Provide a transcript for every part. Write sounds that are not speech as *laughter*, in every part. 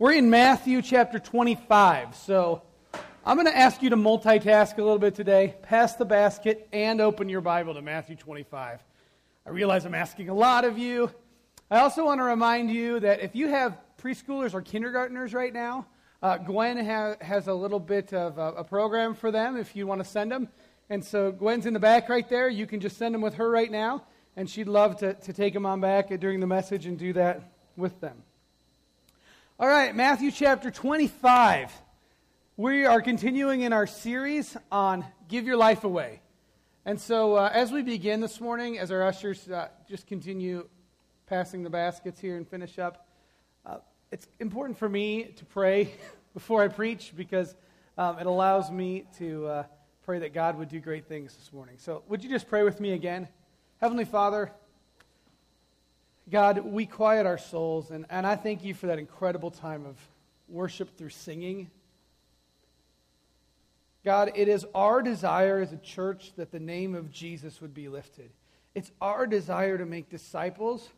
We're in Matthew chapter 25. So I'm going to ask you to multitask a little bit today. Pass the basket and open your Bible to Matthew 25. I realize I'm asking a lot of you. I also want to remind you that if you have preschoolers or kindergartners right now, uh, Gwen ha- has a little bit of a, a program for them if you want to send them. And so Gwen's in the back right there. You can just send them with her right now. And she'd love to, to take them on back during the message and do that with them. All right, Matthew chapter 25. We are continuing in our series on Give Your Life Away. And so, uh, as we begin this morning, as our ushers uh, just continue passing the baskets here and finish up, uh, it's important for me to pray *laughs* before I preach because um, it allows me to uh, pray that God would do great things this morning. So, would you just pray with me again? Heavenly Father, God, we quiet our souls, and, and I thank you for that incredible time of worship through singing. God, it is our desire as a church that the name of Jesus would be lifted. It's our desire to make disciples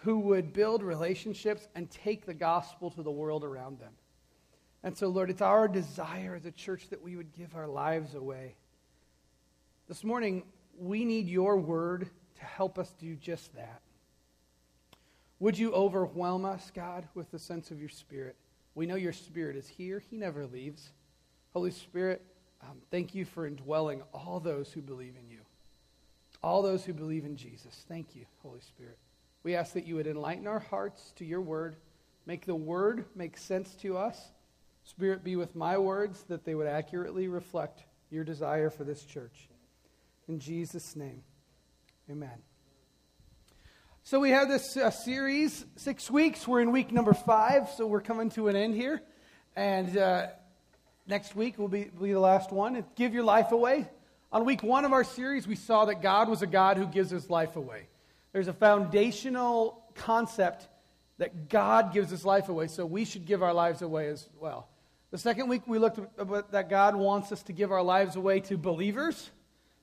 who would build relationships and take the gospel to the world around them. And so, Lord, it's our desire as a church that we would give our lives away. This morning, we need your word to help us do just that. Would you overwhelm us, God, with the sense of your Spirit? We know your Spirit is here, He never leaves. Holy Spirit, um, thank you for indwelling all those who believe in you, all those who believe in Jesus. Thank you, Holy Spirit. We ask that you would enlighten our hearts to your word, make the word make sense to us. Spirit, be with my words that they would accurately reflect your desire for this church. In Jesus' name, amen. So we have this uh, series, six weeks. We're in week number five, so we're coming to an end here. And uh, next week will be, be the last one. Give your life away. On week one of our series, we saw that God was a God who gives his life away. There's a foundational concept that God gives his life away, so we should give our lives away as well. The second week, we looked at that God wants us to give our lives away to believers,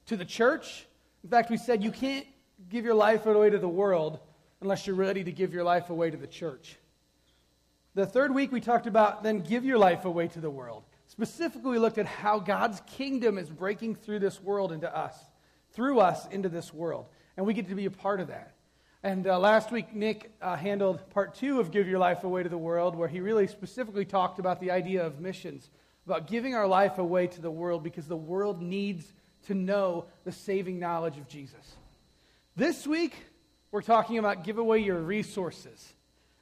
to the church. In fact, we said you can't give your life away to the world unless you're ready to give your life away to the church. The third week, we talked about then give your life away to the world. Specifically, we looked at how God's kingdom is breaking through this world into us, through us into this world. And we get to be a part of that. And uh, last week, Nick uh, handled part two of Give Your Life Away to the World, where he really specifically talked about the idea of missions, about giving our life away to the world because the world needs to know the saving knowledge of Jesus. This week, we're talking about give away your resources.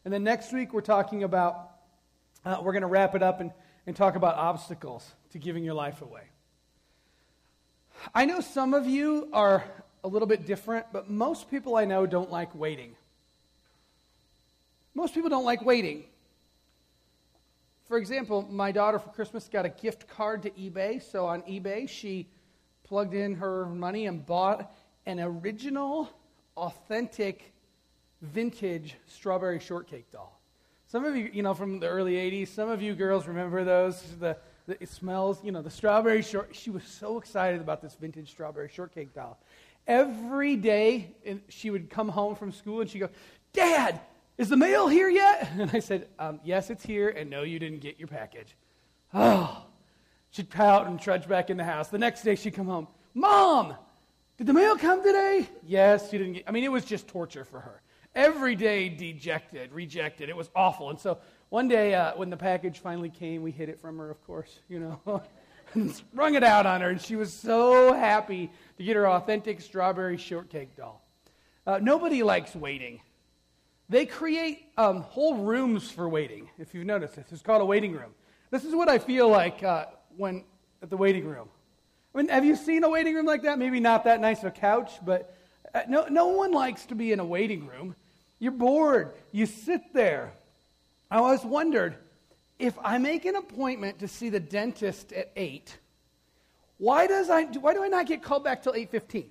And then next week, we're talking about, uh, we're going to wrap it up and, and talk about obstacles to giving your life away. I know some of you are a little bit different, but most people I know don't like waiting. Most people don't like waiting. For example, my daughter for Christmas got a gift card to eBay. So on eBay, she plugged in her money and bought an original, authentic, vintage strawberry shortcake doll. Some of you, you know, from the early 80s, some of you girls remember those. The, the, it smells, you know, the strawberry short. She was so excited about this vintage strawberry shortcake doll. Every day, she would come home from school and she'd go, Dad, is the mail here yet? *laughs* And I said, um, Yes, it's here, and no, you didn't get your package. Oh, she'd pout and trudge back in the house. The next day, she'd come home, Mom, did the mail come today? Yes, she didn't get. I mean, it was just torture for her. Every day, dejected, rejected. It was awful. And so one day, uh, when the package finally came, we hid it from her, of course, you know, *laughs* and sprung it out on her. And she was so happy to get her authentic strawberry shortcake doll. Uh, nobody likes waiting. They create um, whole rooms for waiting, if you've noticed this. It's called a waiting room. This is what I feel like uh, when at the waiting room. I mean, have you seen a waiting room like that? Maybe not that nice of a couch, but uh, no, no one likes to be in a waiting room. You're bored. You sit there. I always wondered if I make an appointment to see the dentist at 8, why, does I, why do I not get called back till 8.15?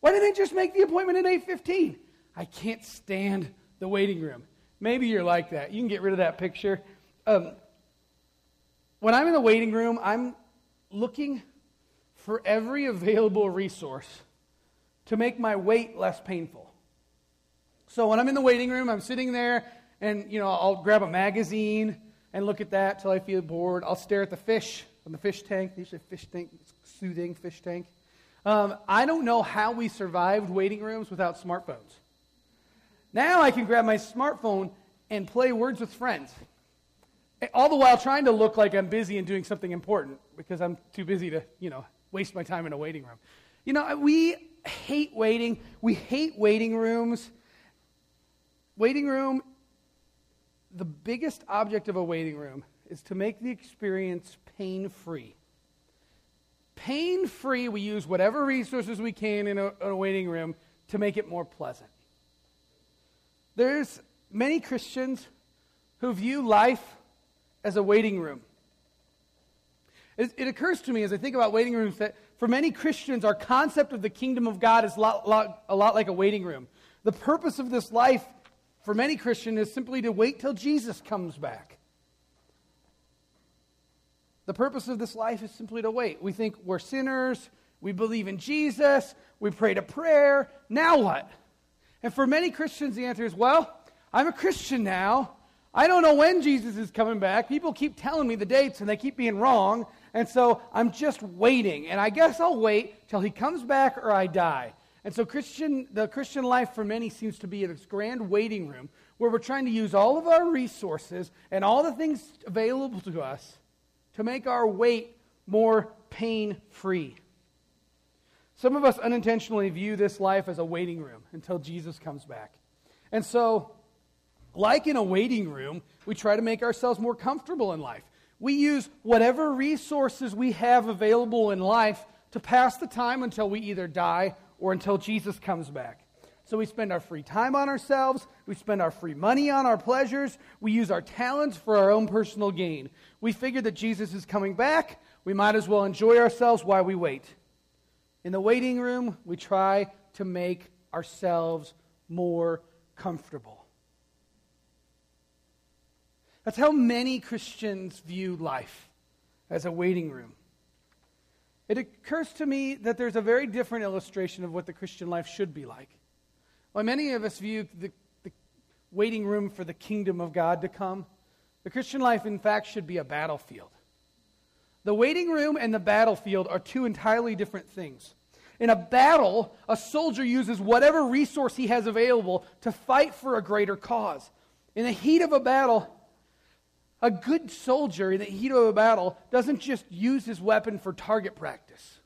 Why didn't they just make the appointment at 8.15? I can't stand the waiting room. Maybe you're like that. You can get rid of that picture. Um, when I'm in the waiting room, I'm looking for every available resource to make my wait less painful. So when I'm in the waiting room, I'm sitting there and you know, I'll grab a magazine and look at that till I feel bored. I'll stare at the fish on the fish tank. Usually, fish tank, soothing fish tank. Um, I don't know how we survived waiting rooms without smartphones. Now I can grab my smartphone and play words with friends. All the while trying to look like I'm busy and doing something important because I'm too busy to, you know, waste my time in a waiting room. You know, we hate waiting. We hate waiting rooms. Waiting room, the biggest object of a waiting room is to make the experience pain free. Pain free, we use whatever resources we can in a, in a waiting room to make it more pleasant. There's many Christians who view life as a waiting room. It, it, occurs to me as I think about waiting rooms that for many Christians, our concept of the kingdom of God is a lot, lot, a lot like a waiting room. The purpose of this life for many Christians is simply to wait till Jesus comes back. The purpose of this life is simply to wait. We think we're sinners, we believe in Jesus, we prayed a prayer, now what? And for many Christians, the answer is, well, I'm a Christian now. I don't know when Jesus is coming back. People keep telling me the dates and they keep being wrong. And so I'm just waiting. And I guess I'll wait till he comes back or I die. And so Christian, the Christian life for many seems to be this grand waiting room where we're trying to use all of our resources and all the things available to us to make our wait more pain free. Some of us unintentionally view this life as a waiting room until Jesus comes back. And so like in a waiting room, we try to make ourselves more comfortable in life. We use whatever resources we have available in life to pass the time until we either die or until Jesus comes back. So we spend our free time on ourselves, we spend our free money on our pleasures, we use our talents for our own personal gain. We figure that Jesus is coming back, we might as well enjoy ourselves while we wait. In the waiting room, we try to make ourselves more comfortable. That's how many Christians view life as a waiting room. It occurs to me that there's a very different illustration of what the Christian life should be like. While many of us view the, the waiting room for the kingdom of God to come, the Christian life, in fact, should be a battlefield. The waiting room and the battlefield are two entirely different things. In a battle, a soldier uses whatever resource he has available to fight for a greater cause. In the heat of a battle, a good soldier in the heat of a battle doesn't just use his weapon for target practice.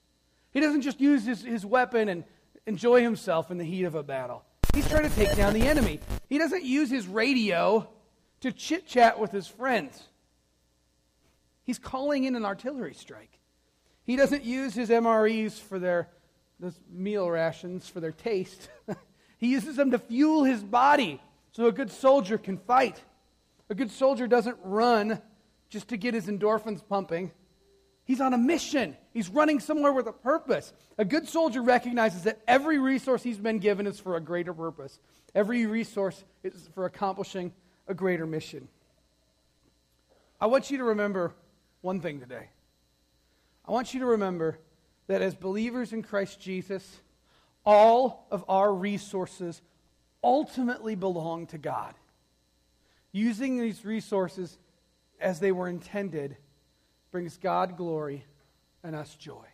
He doesn't just use his, his weapon and enjoy himself in the heat of a battle. He's trying to take down the enemy. He doesn't use his radio to chit chat with his friends. He's calling in an artillery strike. He doesn't use his MREs for their meal rations for their taste. *laughs* he uses them to fuel his body so a good soldier can fight. A good soldier doesn't run just to get his endorphins pumping. He's on a mission. He's running somewhere with a purpose. A good soldier recognizes that every resource he's been given is for a greater purpose. Every resource is for accomplishing a greater mission. I want you to remember one thing today. I want you to remember that as believers in Christ Jesus, all of our resources ultimately belong to God using these resources as they were intended brings God glory and us joy.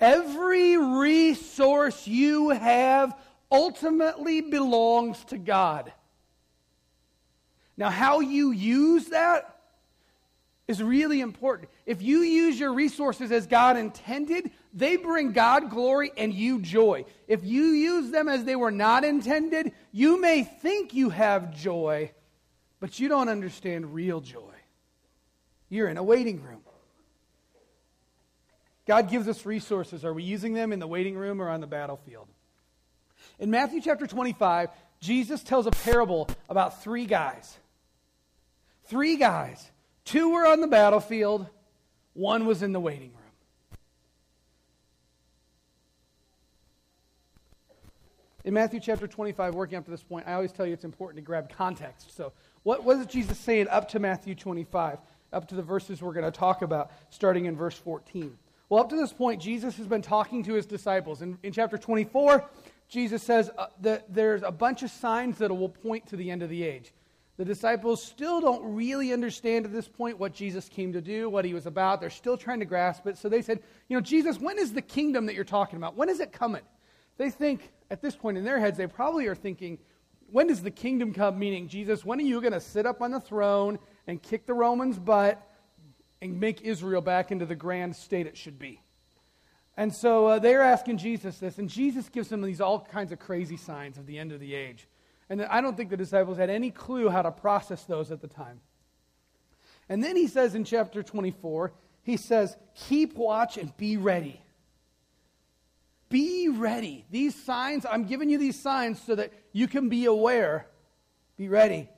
Every resource you have ultimately belongs to God. Now, how you use that is really important. If you use your resources as God intended, they bring God glory and you joy. If you use them as they were not intended, you may think you have joy, but you don't understand real joy. You're in a waiting room. God gives us resources. Are we using them in the waiting room or on the battlefield? In Matthew chapter 25, Jesus tells a parable about three guys. Three guys. Two were on the battlefield, one was in the waiting room. In Matthew chapter 25, working up to this point, I always tell you it's important to grab context. So, what was Jesus saying up to Matthew 25, up to the verses we're going to talk about, starting in verse 14? Well, up to this point, Jesus has been talking to his disciples. In, in chapter 24, Jesus says uh, that there's a bunch of signs that will point to the end of the age. The disciples still don't really understand at this point what Jesus came to do, what he was about. They're still trying to grasp it. So they said, You know, Jesus, when is the kingdom that you're talking about? When is it coming? They think, at this point in their heads, they probably are thinking, When does the kingdom come? Meaning, Jesus, when are you going to sit up on the throne and kick the Romans' butt and make Israel back into the grand state it should be? And so uh, they're asking Jesus this, and Jesus gives them these all kinds of crazy signs of the end of the age. And I don't think the disciples had any clue how to process those at the time. And then he says in chapter 24, he says, Keep watch and be ready. Be ready. These signs, I'm giving you these signs so that you can be aware. Be ready.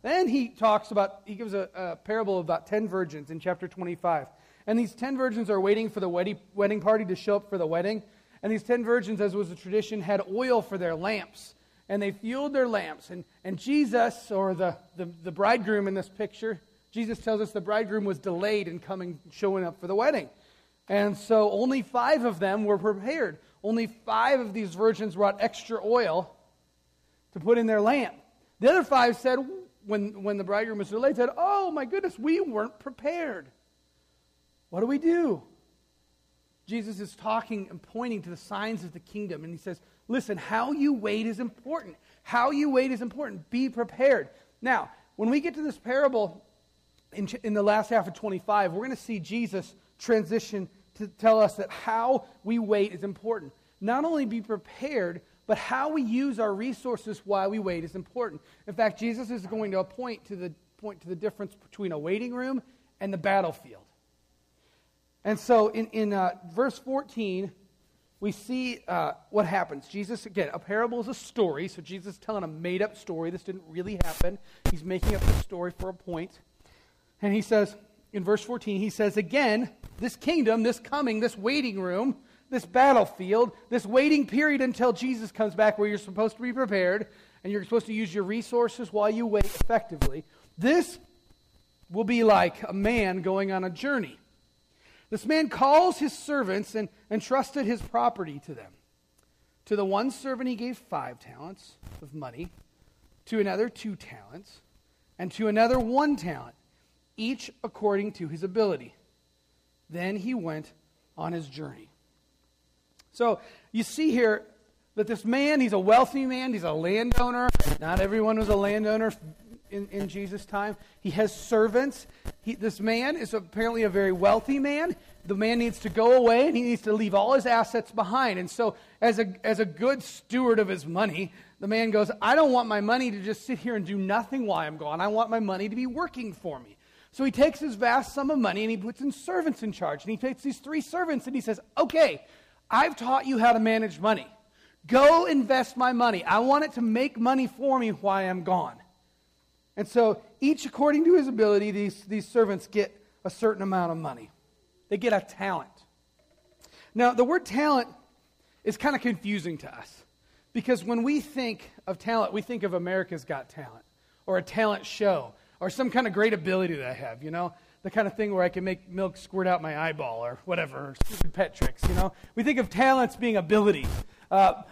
Then he talks about, he gives a, a parable about 10 virgins in chapter 25. And these 10 virgins are waiting for the wedding, wedding party to show up for the wedding. And these 10 virgins, as was the tradition, had oil for their lamps and they fueled their lamps. And, and Jesus, or the, the, the bridegroom in this picture, Jesus tells us the bridegroom was delayed in coming, showing up for the wedding. And so only five of them were prepared. Only five of these virgins brought extra oil to put in their lamp. The other five said, when, when the bridegroom was delayed, said, Oh my goodness, we weren't prepared. What do we do? Jesus is talking and pointing to the signs of the kingdom, and he says, Listen, how you wait is important. How you wait is important. Be prepared. Now, when we get to this parable in, in the last half of 25, we're going to see Jesus transition to tell us that how we wait is important. Not only be prepared, but how we use our resources while we wait is important. In fact, Jesus is going to point to the, point to the difference between a waiting room and the battlefield. And so in, in uh, verse 14, we see uh, what happens. Jesus, again, a parable is a story, so Jesus is telling a made up story. This didn't really happen. He's making up the story for a point. And he says, in verse 14, he says, again, this kingdom, this coming, this waiting room, this battlefield, this waiting period until Jesus comes back where you're supposed to be prepared and you're supposed to use your resources while you wait effectively. This will be like a man going on a journey. This man calls his servants and entrusted his property to them. To the one servant he gave five talents of money, to another two talents, and to another one talent, each according to his ability. Then he went on his journey. So you see here that this man, he's a wealthy man, he's a landowner. Not everyone was a landowner in, in Jesus' time. He has servants. He, this man is apparently a very wealthy man. The man needs to go away and he needs to leave all his assets behind. And so, as a, as a good steward of his money, the man goes, I don't want my money to just sit here and do nothing while I'm gone. I want my money to be working for me. So he takes his vast sum of money and he puts in servants in charge. And he takes these three servants and he says, Okay, I've taught you how to manage money. Go invest my money. I want it to make money for me while I'm gone. And so, each according to his ability, these, these servants get a certain amount of money. They get a talent. Now, the word talent is kind of confusing to us because when we think of talent, we think of America's Got Talent or a talent show or some kind of great ability that I have, you know? The kind of thing where I can make milk squirt out my eyeball or whatever, or stupid pet tricks, you know? We think of talents being abilities. Uh,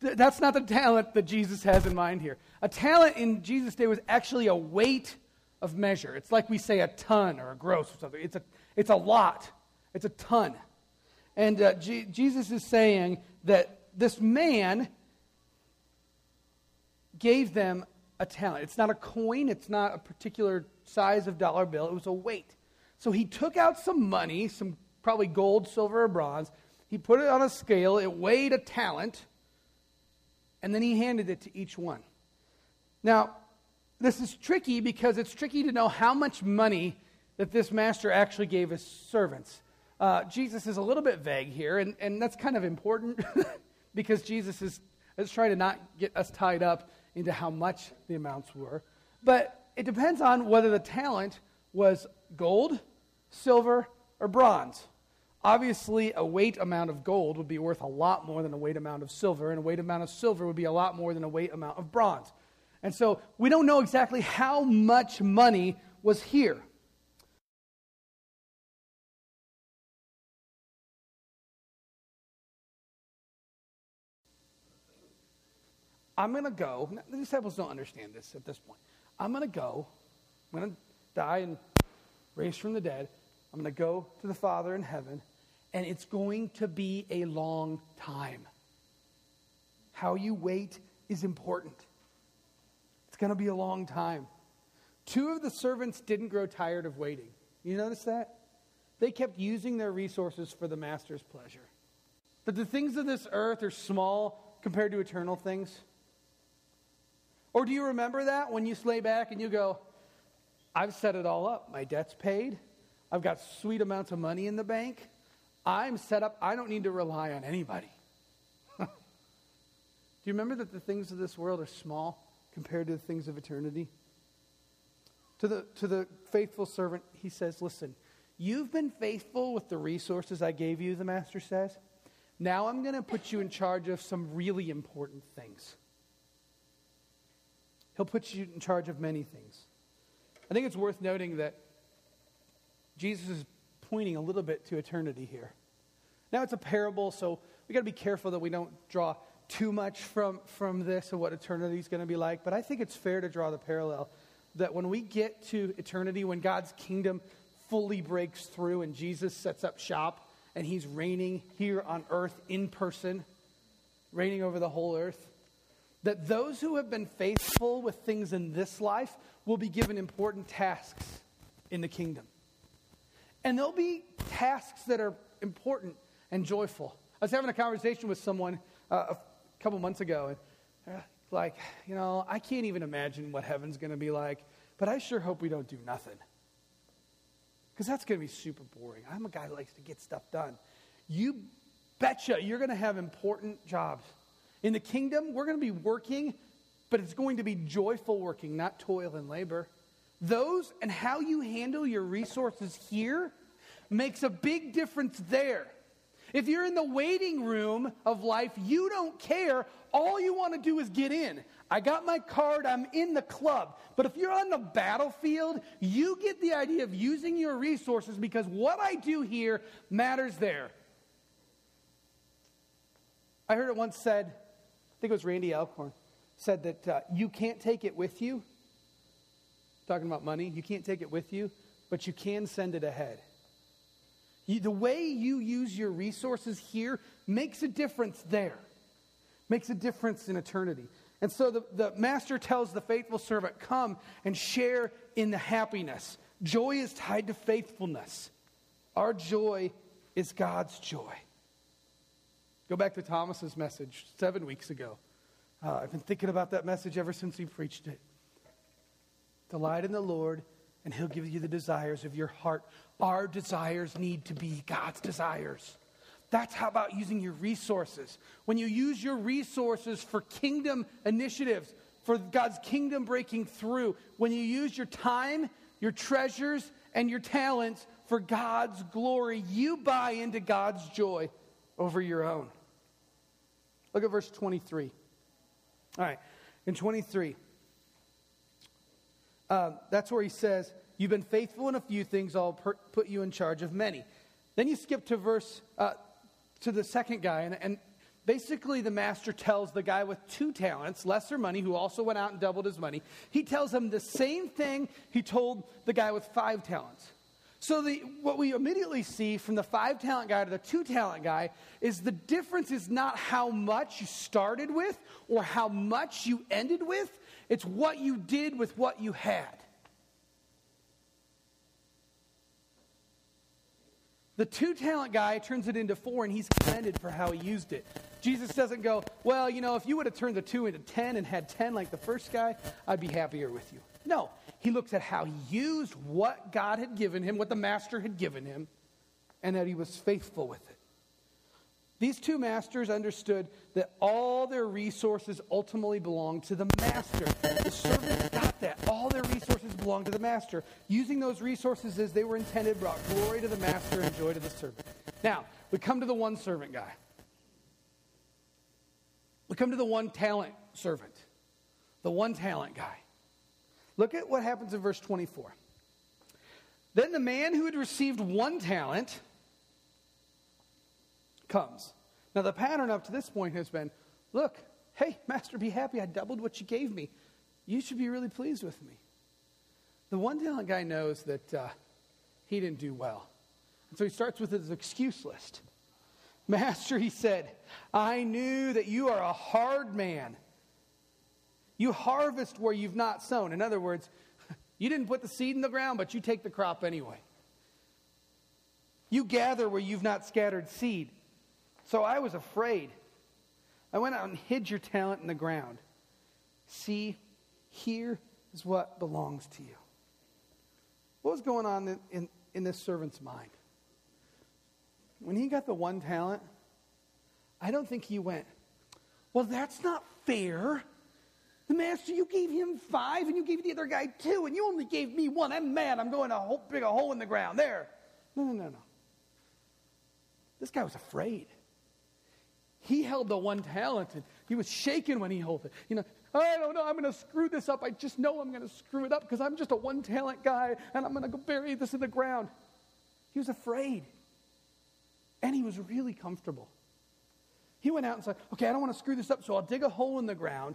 th- that's not the talent that Jesus has in mind here. A talent in Jesus' day was actually a weight of measure. It's like we say a ton or a gross or something. It's a, it's a lot, it's a ton. And uh, G- Jesus is saying that this man gave them a talent. It's not a coin, it's not a particular size of dollar bill, it was a weight. So he took out some money, some probably gold, silver, or bronze. He put it on a scale, it weighed a talent, and then he handed it to each one. Now, this is tricky because it's tricky to know how much money that this master actually gave his servants. Uh, Jesus is a little bit vague here, and, and that's kind of important *laughs* because Jesus is, is trying to not get us tied up into how much the amounts were. But it depends on whether the talent was gold, silver, or bronze. Obviously, a weight amount of gold would be worth a lot more than a weight amount of silver, and a weight amount of silver would be a lot more than a weight amount of bronze. And so we don't know exactly how much money was here. I'm going to go. The disciples don't understand this at this point. I'm going to go. I'm going to die and raise from the dead. I'm going to go to the Father in heaven, and it's going to be a long time. How you wait is important. It's going to be a long time. Two of the servants didn't grow tired of waiting. You notice that? They kept using their resources for the master's pleasure. That the things of this earth are small compared to eternal things. Or do you remember that when you lay back and you go, I've set it all up. My debt's paid. I've got sweet amounts of money in the bank. I'm set up. I don't need to rely on anybody. *laughs* do you remember that the things of this world are small compared to the things of eternity? To the, to the faithful servant, he says, Listen, you've been faithful with the resources I gave you, the master says. Now I'm going to put you in charge of some really important things. He'll put you in charge of many things. I think it's worth noting that Jesus is pointing a little bit to eternity here. Now, it's a parable, so we got to be careful that we don't draw too much from, from this and what eternity is going to be like. But I think it's fair to draw the parallel that when we get to eternity, when God's kingdom fully breaks through and Jesus sets up shop and he's reigning here on earth in person, reigning over the whole earth, that those who have been faithful with things in this life will be given important tasks in the kingdom. And there'll be tasks that are important and joyful. I was having a conversation with someone uh, a couple months ago, and like, you know, I can't even imagine what heaven's going to be like, but I sure hope we don't do nothing. Because that's going to be super boring. I'm a guy who likes to get stuff done. You betcha you're going to have important jobs. In the kingdom, we're going to be working, but it's going to be joyful working, not toil and labor. Those and how you handle your resources here makes a big difference there. If you're in the waiting room of life, you don't care. All you want to do is get in. I got my card, I'm in the club. But if you're on the battlefield, you get the idea of using your resources because what I do here matters there. I heard it once said think it was Randy Alcorn, said that uh, you can't take it with you. Talking about money, you can't take it with you, but you can send it ahead. You, the way you use your resources here makes a difference there, makes a difference in eternity. And so the, the master tells the faithful servant, Come and share in the happiness. Joy is tied to faithfulness. Our joy is God's joy. Go back to Thomas's message seven weeks ago. Uh, I've been thinking about that message ever since he preached it. Delight in the Lord, and he'll give you the desires of your heart. Our desires need to be God's desires. That's how about using your resources. When you use your resources for kingdom initiatives, for God's kingdom breaking through, when you use your time, your treasures, and your talents for God's glory, you buy into God's joy over your own. Look at verse 23. All right, in 23, uh, that's where he says, You've been faithful in a few things, I'll per- put you in charge of many. Then you skip to verse, uh, to the second guy, and, and basically the master tells the guy with two talents, lesser money, who also went out and doubled his money, he tells him the same thing he told the guy with five talents. So, the, what we immediately see from the five talent guy to the two talent guy is the difference is not how much you started with or how much you ended with, it's what you did with what you had. The two talent guy turns it into four and he's commended for how he used it. Jesus doesn't go, Well, you know, if you would have turned the two into 10 and had 10 like the first guy, I'd be happier with you. No, he looks at how he used what God had given him, what the master had given him, and that he was faithful with it. These two masters understood that all their resources ultimately belonged to the master. The servants got that. All their resources belonged to the master. Using those resources as they were intended brought glory to the master and joy to the servant. Now, we come to the one servant guy. We come to the one talent servant, the one talent guy. Look at what happens in verse 24. Then the man who had received one talent comes. Now, the pattern up to this point has been look, Hey, master, be happy. I doubled what you gave me. You should be really pleased with me. The one talent guy knows that uh, he didn't do well. And so he starts with his excuse list. *laughs* Master, he said, I knew that you are a hard man. You harvest where you've not sown. In other words, *laughs* you didn't put the seed in the ground, but you take the crop anyway. You gather where you've not scattered seed. So I was afraid. I went out and hid your talent in the ground. See, here is what belongs to you. What was going on in, in, this servant's mind? When he got the one talent, I don't think he went, Well, that's not fair. The master, you gave him five and you gave the other guy two, and you only gave me one. I'm mad. I'm going to dig a hole in the ground. There. No, no, no, no. This guy was afraid. He held the one talent and he was shaking when he held it. You know, I don't know, I'm going to screw this up. I just know I'm going to screw it up because I'm just a one talent guy and I'm going to go bury this in the ground. He was afraid. And he was really comfortable. He went out and said, Okay, I don't want to screw this up, so I'll dig a hole in the ground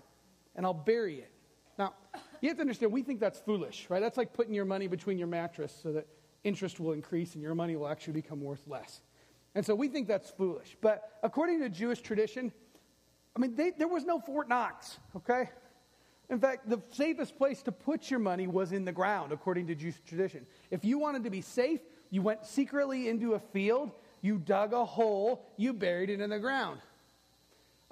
and I'll bury it. Now, you have to understand, we think that's foolish, right? That's like putting your money between your mattress so that interest will increase and your money will actually become worth less. And so we think that's foolish. But according to Jewish tradition, I mean, they, there was no Fort Knox, okay? In fact, the safest place to put your money was in the ground, according to Jewish tradition. If you wanted to be safe, you went secretly into a field, you dug a hole, you buried it in the ground.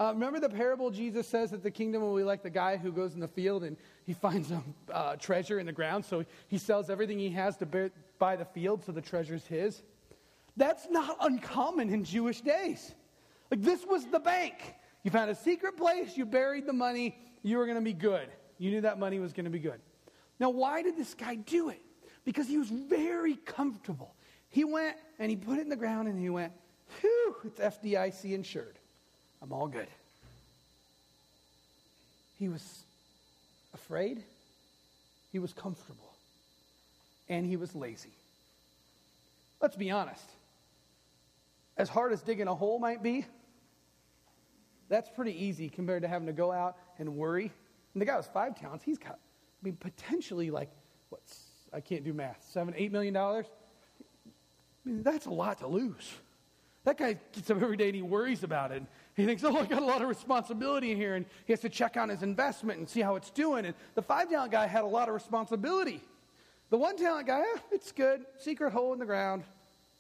Uh, remember the parable Jesus says that the kingdom will be like the guy who goes in the field and he finds a uh, treasure in the ground, so he sells everything he has to bear, buy the field, so the treasure's his. That's not uncommon in Jewish days. Like, this was the bank. You found a secret place, you buried the money, you were going to be good. You knew that money was going to be good. Now, why did this guy do it? Because he was very comfortable. He went and he put it in the ground and he went, Whew, it's FDIC insured. I'm all good. He was afraid, he was comfortable, and he was lazy. Let's be honest as hard as digging a hole might be, that's pretty easy compared to having to go out and worry. And the guy was five talents. He's got, I mean, potentially like, what's, I can't do math, seven, eight million dollars? I mean, that's a lot to lose. That guy gets up every day and he worries about it. *laughs* He thinks, oh, I got a lot of responsibility here. And he has to check on his investment and see how it's doing. And the five talent guy had a lot of responsibility. The one talent guy, eh, it's good. Secret hole in the ground.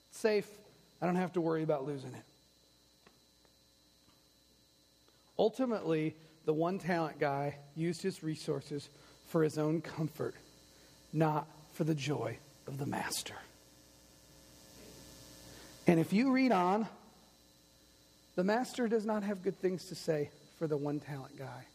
Safe. I don't have to worry about losing it. Ultimately, the one talent guy used his resources for his own comfort, not for the joy of the master. And if you read on, the master does not have good things to say for the one talent guy.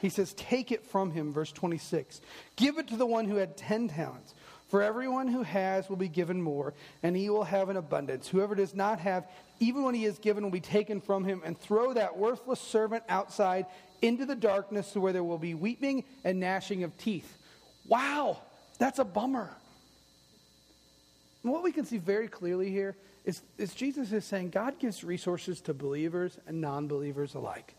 He says, Take it from him, verse 26. Give it to the one who had 10 talents. For everyone who has will be given more, and he will have an abundance. Whoever does not have, even when he is given, will be taken from him, and throw that worthless servant outside into the darkness to where there will be weeping and gnashing of teeth. Wow, that's a bummer. What we can see very clearly here is, is Jesus is saying God gives resources to believers and non believers alike.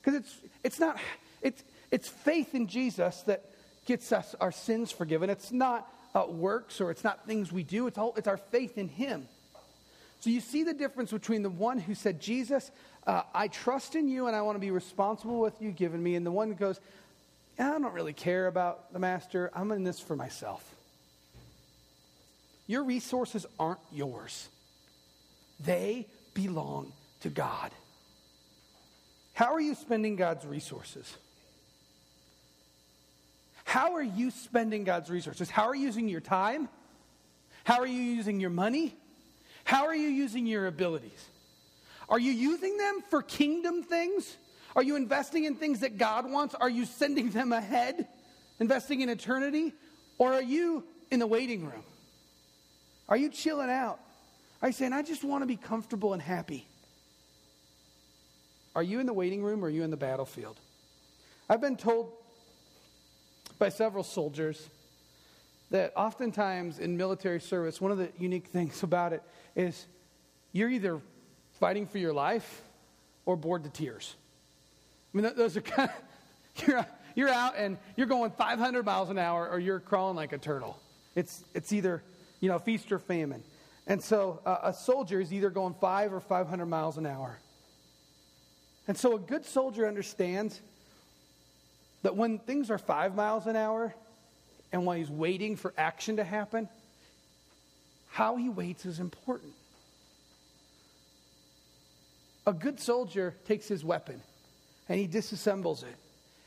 Because it's, it's not, it's, it's faith in Jesus that gets us our sins forgiven. It's not uh, works or it's not things we do, it's, all, it's our faith in Him. So you see the difference between the one who said, Jesus, uh, I trust in you and I want to be responsible with you given me, and the one who goes, I don't really care about the master. I'm in this for myself. Your resources aren't yours, they belong to God. How are you spending God's resources? How are you spending God's resources? How are you using your time? How are you using your money? How are you using your abilities? Are you using them for kingdom things? Are you investing in things that God wants? Are you sending them ahead, investing in eternity? Or are you in the waiting room? Are you chilling out? Are you saying, I just want to be comfortable and happy? Are you in the waiting room or are you in the battlefield? I've been told by several soldiers that oftentimes in military service, one of the unique things about it is you're either fighting for your life or bored to tears. I mean, those are kind of, *laughs* you're, you're out and you're going 500 miles an hour or you're crawling like a turtle. It's, it's either, you know, feast or famine. And so uh, a soldier is either going five or 500 miles an hour. And so a good soldier understands that when things are five miles an hour and while he's waiting for action to happen, how he waits is important. A good soldier takes his weapon and he disassembles it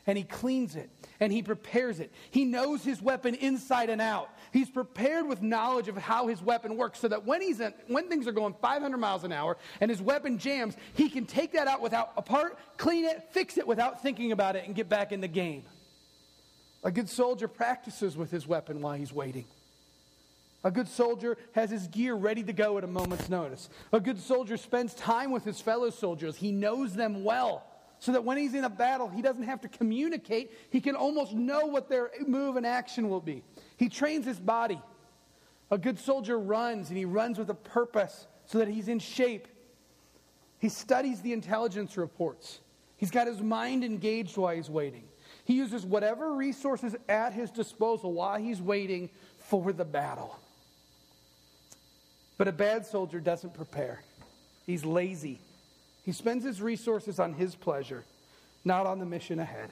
and he cleans it and he prepares it. He knows his weapon inside and out. He's prepared with knowledge of how his weapon works so that when, he's in, when things are going 500 miles an hour and his weapon jams, he can take that out without apart, clean it, fix it without thinking about it, and get back in the game. A good soldier practices with his weapon while he's waiting. A good soldier has his gear ready to go at a moment's notice. A good soldier spends time with his fellow soldiers. He knows them well so that when he's in a battle, he doesn't have to communicate. He can almost know what their move and action will be. He trains his body. A good soldier runs, and he runs with a purpose so that he's in shape. He studies the intelligence reports. He's got his mind engaged while he's waiting. He uses whatever resources at his disposal while he's waiting for the battle. But a bad soldier doesn't prepare, he's lazy. He spends his resources on his pleasure, not on the mission ahead.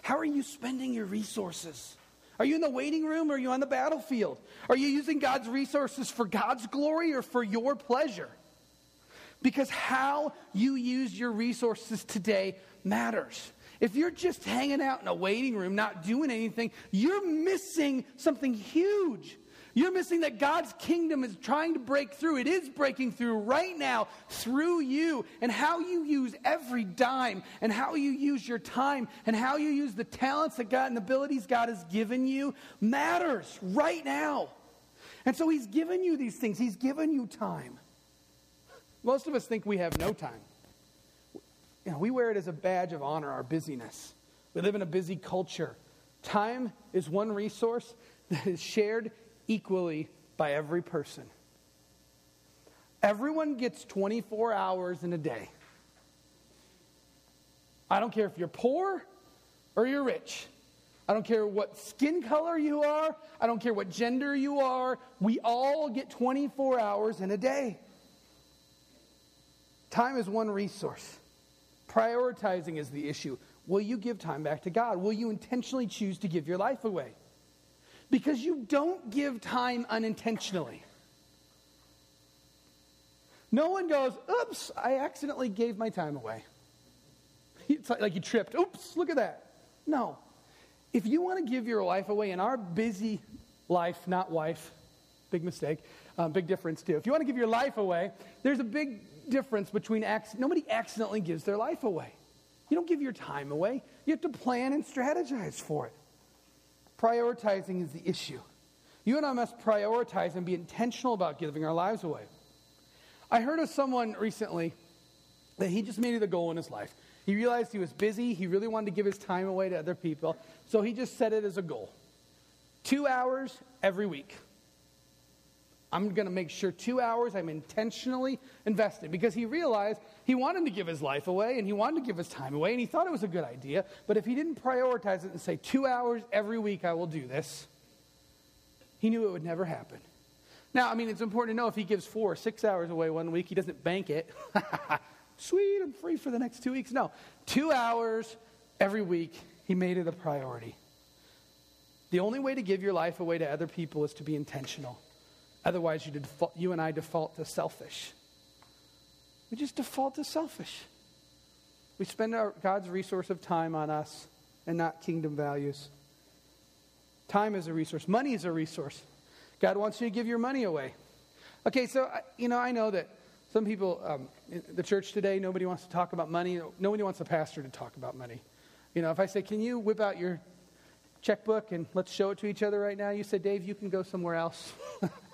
How are you spending your resources? Are you in the waiting room or are you on the battlefield? Are you using God's resources for God's glory or for your pleasure? Because how you use your resources today matters. If you're just hanging out in a waiting room, not doing anything, you're missing something huge. You're missing that God's kingdom is trying to break through. It is breaking through right now through you. And how you use every dime, and how you use your time, and how you use the talents that God and abilities God has given you matters right now. And so He's given you these things, He's given you time. Most of us think we have no time. You know, we wear it as a badge of honor, our busyness. We live in a busy culture. Time is one resource that is shared equally by every person. Everyone gets 24 hours in a day. I don't care if you're poor or you're rich. I don't care what skin color you are. I don't care what gender you are. We all get 24 hours in a day. Time is one resource. Prioritizing is the issue. Will you give time back to God? Will you intentionally choose to give your life away? Because you don't give time unintentionally. No one goes, oops, I accidentally gave my time away. *laughs* It's like, you tripped. Oops, look at that. No. If you want to give your life away in our busy life, not wife, big mistake, um, big difference too. If you want to give your life away, there's a big difference between acc- nobody accidentally gives their life away. You don't give your time away. You have to plan and strategize for it. Prioritizing is the issue. You and I must prioritize and be intentional about giving our lives away. I heard of someone recently that he just made it a goal in his life. He realized he was busy, he really wanted to give his time away to other people, so he just set it as a goal. Two hours every week. I'm going to make sure two hours I'm intentionally invested because he realized he wanted to give his life away and he wanted to give his time away and he thought it was a good idea. But if he didn't prioritize it and say, two hours every week I will do this, he knew it would never happen. Now, I mean, it's important to know if he gives four or six hours away one week, he doesn't bank it. *laughs* Sweet, I'm free for the next two weeks. No, two hours every week, he made it a priority. The only way to give your life away to other people is to be intentional. Otherwise, you, default, you and I default to selfish. We just default to selfish. We spend our, God's resource of time on us and not kingdom values. Time is a resource, money is a resource. God wants you to give your money away. Okay, so, you know, I know that some people, um, in the church today, nobody wants to talk about money. Nobody wants a pastor to talk about money. You know, if I say, can you whip out your checkbook and let's show it to each other right now? You say, Dave, you can go somewhere else. *laughs*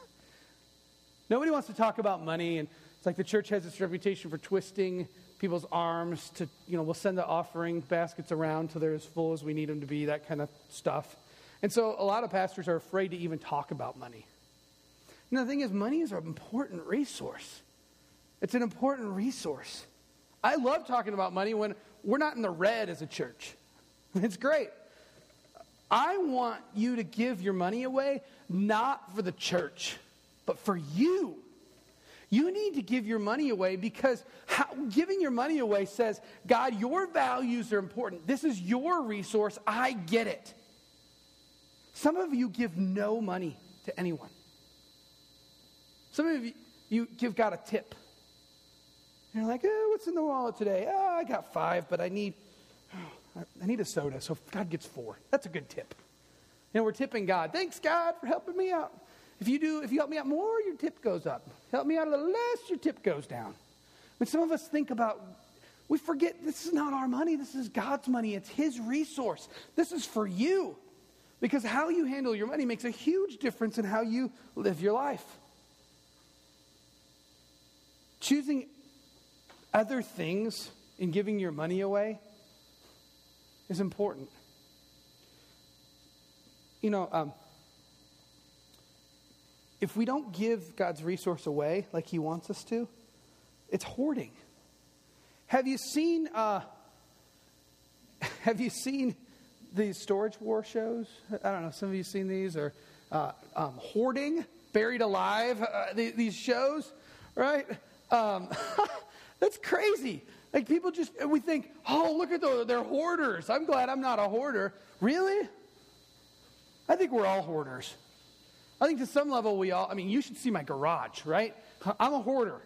Nobody wants to talk about money, and it's like the church has this reputation for twisting people's arms to, you know, we'll send the offering baskets around till they're as full as we need them to be, that kind of stuff. And so a lot of pastors are afraid to even talk about money. And the thing is, money is an important resource. It's an important resource. I love talking about money when we're not in the red as a church. *laughs* It's great. I want you to give your money away not for the church, but for you. You need to give your money away because how, giving your money away says, God, your values are important. This is your resource. I get it. Some of you give no money to anyone. Some of you, you give God a tip. you're like, oh, what's in the wallet today? Oh, I got five, but I need, *sighs* oh, I need a soda, so God gets four. That's a good tip. Know, we're tipping God. Thanks, God, for helping me out. If you do, if you help me out more, your tip goes up. Help me out a little less, your tip goes down. When some of us think about, we forget this is not our money, this is God's money. It's His resource. This is for you. Because how you handle your money makes a huge difference in how you live your life. Choosing other things in giving your money away is important. You know, um, if we don't give God's resource away like He wants us to, it's hoarding. Have you seen? Uh, *laughs* have you seen these storage war shows? I don't know. Some of you seen these or uh, um, hoarding, buried alive. Uh, these, these shows, right? Um, *laughs* that's crazy. Like people just we think, oh, look at those, they're hoarders. I'm glad I'm not a hoarder. Really? I think we're all hoarders. I think to some level we all, I mean, you should see my garage, right? I'm a hoarder.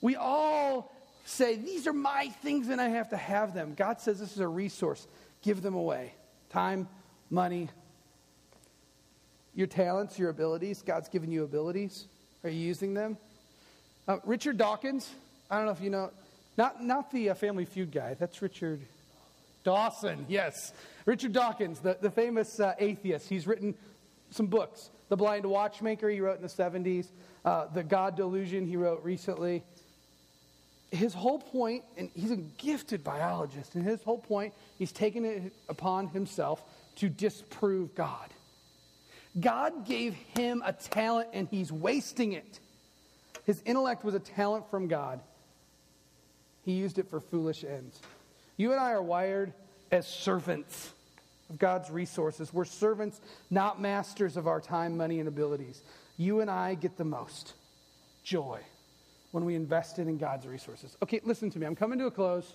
We all say, these are my things and I have to have them. God says this is a resource. Give them away. Time, money, your talents, your abilities. God's given you abilities. Are you using them? Uh, Richard Dawkins, I don't know if you know, not, not the uh, Family Feud guy. That's Richard Dawson, yes. Richard Dawkins, the, the famous uh, atheist. He's written some books. The Blind Watchmaker, he wrote in the 70s. Uh, the God Delusion, he wrote recently. His whole point, and he's a gifted biologist, and his whole point, he's taken it upon himself to disprove God. God gave him a talent, and he's wasting it. His intellect was a talent from God. He used it for foolish ends. You and I are wired as servants of God's resources. We're servants, not masters of our time, money, and abilities. You and I get the most joy when we invest it in God's resources. Okay, listen to me. I'm coming to a close.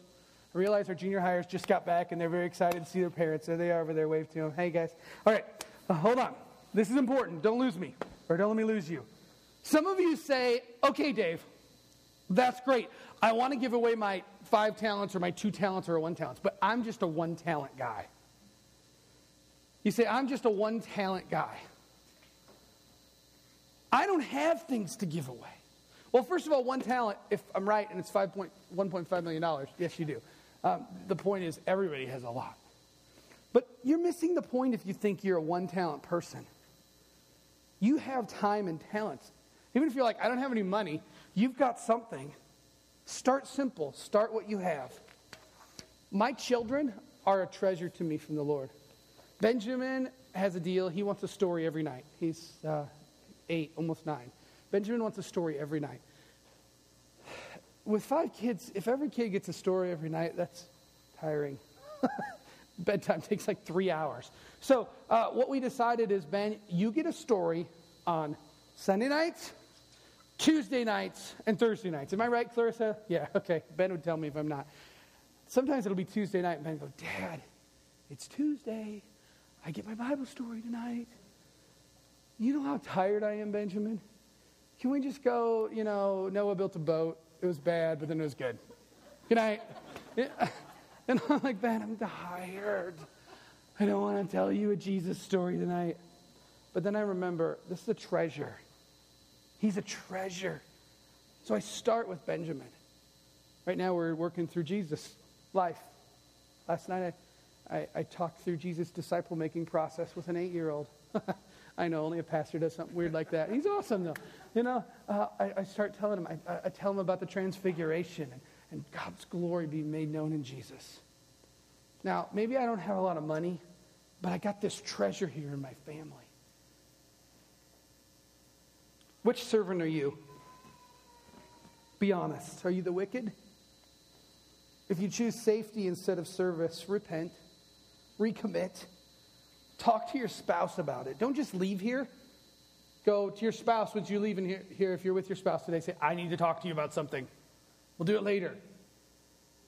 I realize our junior hires just got back and they're very excited to see their parents. There they are over there. Wave to them. Hey, guys. All right, uh, hold on. This is important. Don't lose me, or don't let me lose you. Some of you say, okay, Dave, that's great. I want to give away my five talents or my two talents or one talent, but I'm just a one talent guy. You say, I'm just a one talent guy. I don't have things to give away. Well, first of all, one talent, if I'm right, and it's $1.5 million, yes, you do. Um, the point is, everybody has a lot. But you're missing the point if you think you're a one talent person. You have time and talents. Even if you're like, I don't have any money, you've got something. Start simple, start what you have. My children are a treasure to me from the Lord. Benjamin has a deal. He wants a story every night. He's uh, eight, almost nine. Benjamin wants a story every night. With five kids, if every kid gets a story every night, that's tiring. *laughs* Bedtime takes like three hours. So, uh, what we decided is Ben, you get a story on Sunday nights, Tuesday nights, and Thursday nights. Am I right, Clarissa? Yeah, *laughs* okay. Ben would tell me if I'm not. Sometimes it'll be Tuesday night, and Ben go, Dad, it's Tuesday. I get my Bible story tonight. You know how tired I am, Benjamin? Can we just go, you know, Noah built a boat. It was bad, but then it was good. Good night. *laughs* And I'm like, Ben, I'm tired. I don't want to tell you a Jesus story tonight. But then I remember this is a treasure. He's a treasure. So I start with Benjamin. Right now we're working through Jesus' life. Last night I I, I talked through Jesus' disciple making process with an eight year old. *laughs* I know only a pastor does something weird like that. He's awesome, though. You know, uh, I, I, start telling him, I, I, tell him about the transfiguration and, and God's glory being made known in Jesus. Now, maybe I don't have a lot of money, but I got this treasure here in my family. Which servant are you? Be honest. Are you the wicked? If you choose safety instead of service, repent, recommit. Talk to your spouse about it. Don't just leave here. Go to your spouse once you leave in here, here. If you're with your spouse today, say, I need to talk to you about something. We'll do it later.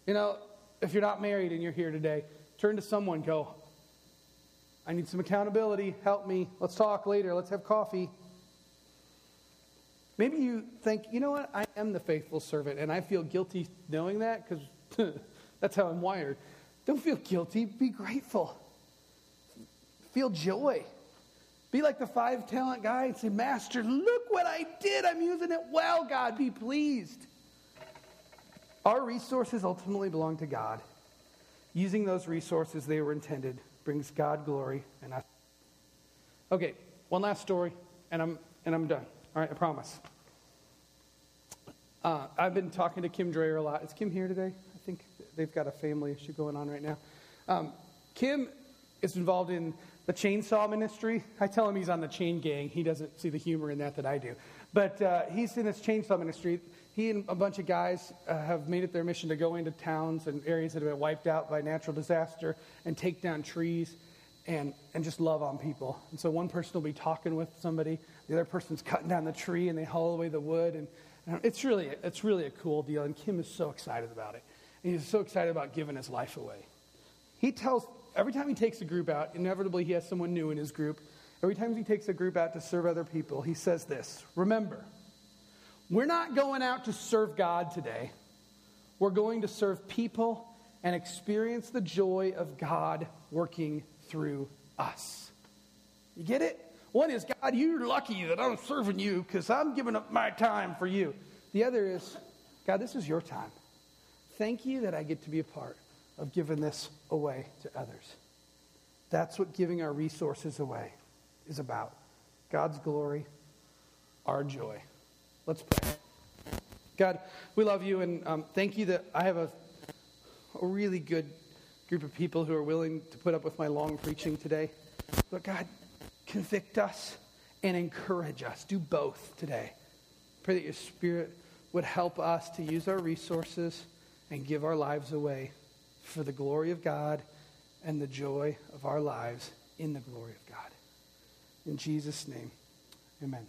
You know, if you're not married and you're here today, turn to someone, go, I need some accountability. Help me. Let's talk later. Let's have coffee. Maybe you think, you know what? I am the faithful servant, and I feel guilty knowing that because *laughs* that's how I'm wired. Don't feel guilty. Be grateful. Feel joy. Be like the five talent guy and say, Master, look what I did. I'm using it well, God. Be pleased. Our resources ultimately belong to God. Using those resources they were intended brings God glory and us. Okay, one last story, and I'm, and I'm done. All right, I promise. Uh, I've been talking to Kim Dreyer a lot. Is Kim here today? They've got a family issue going on right now. Um, Kim is involved in the chainsaw ministry. I tell him he's on the chain gang. He doesn't see the humor in that that I do. But uh, he's in this chainsaw ministry. He and a bunch of guys uh, have made it their mission to go into towns and areas that have been wiped out by natural disaster and take down trees and, and just love on people. And so one person will be talking with somebody, the other person's cutting down the tree and they haul away the wood. And, and it's, really, it's really a cool deal. And Kim is so excited about it. And he's so excited about giving his life away. He tells, every time he takes a group out, inevitably he has someone new in his group. Every time he takes a group out to serve other people, he says this Remember, we're not going out to serve God today. We're going to serve people and experience the joy of God working through us. You get it? One is, God, you're lucky that I'm serving you because I'm giving up my time for you. The other is, God, this is your time. Thank you that I get to be a part of giving this away to others. That's what giving our resources away is about God's glory, our joy. Let's pray. God, we love you and um, thank you that I have a, a really good group of people who are willing to put up with my long preaching today. But God, convict us and encourage us. Do both today. Pray that your Spirit would help us to use our resources and give our lives away for the glory of God and the joy of our lives in the glory of God. In Jesus' name, amen.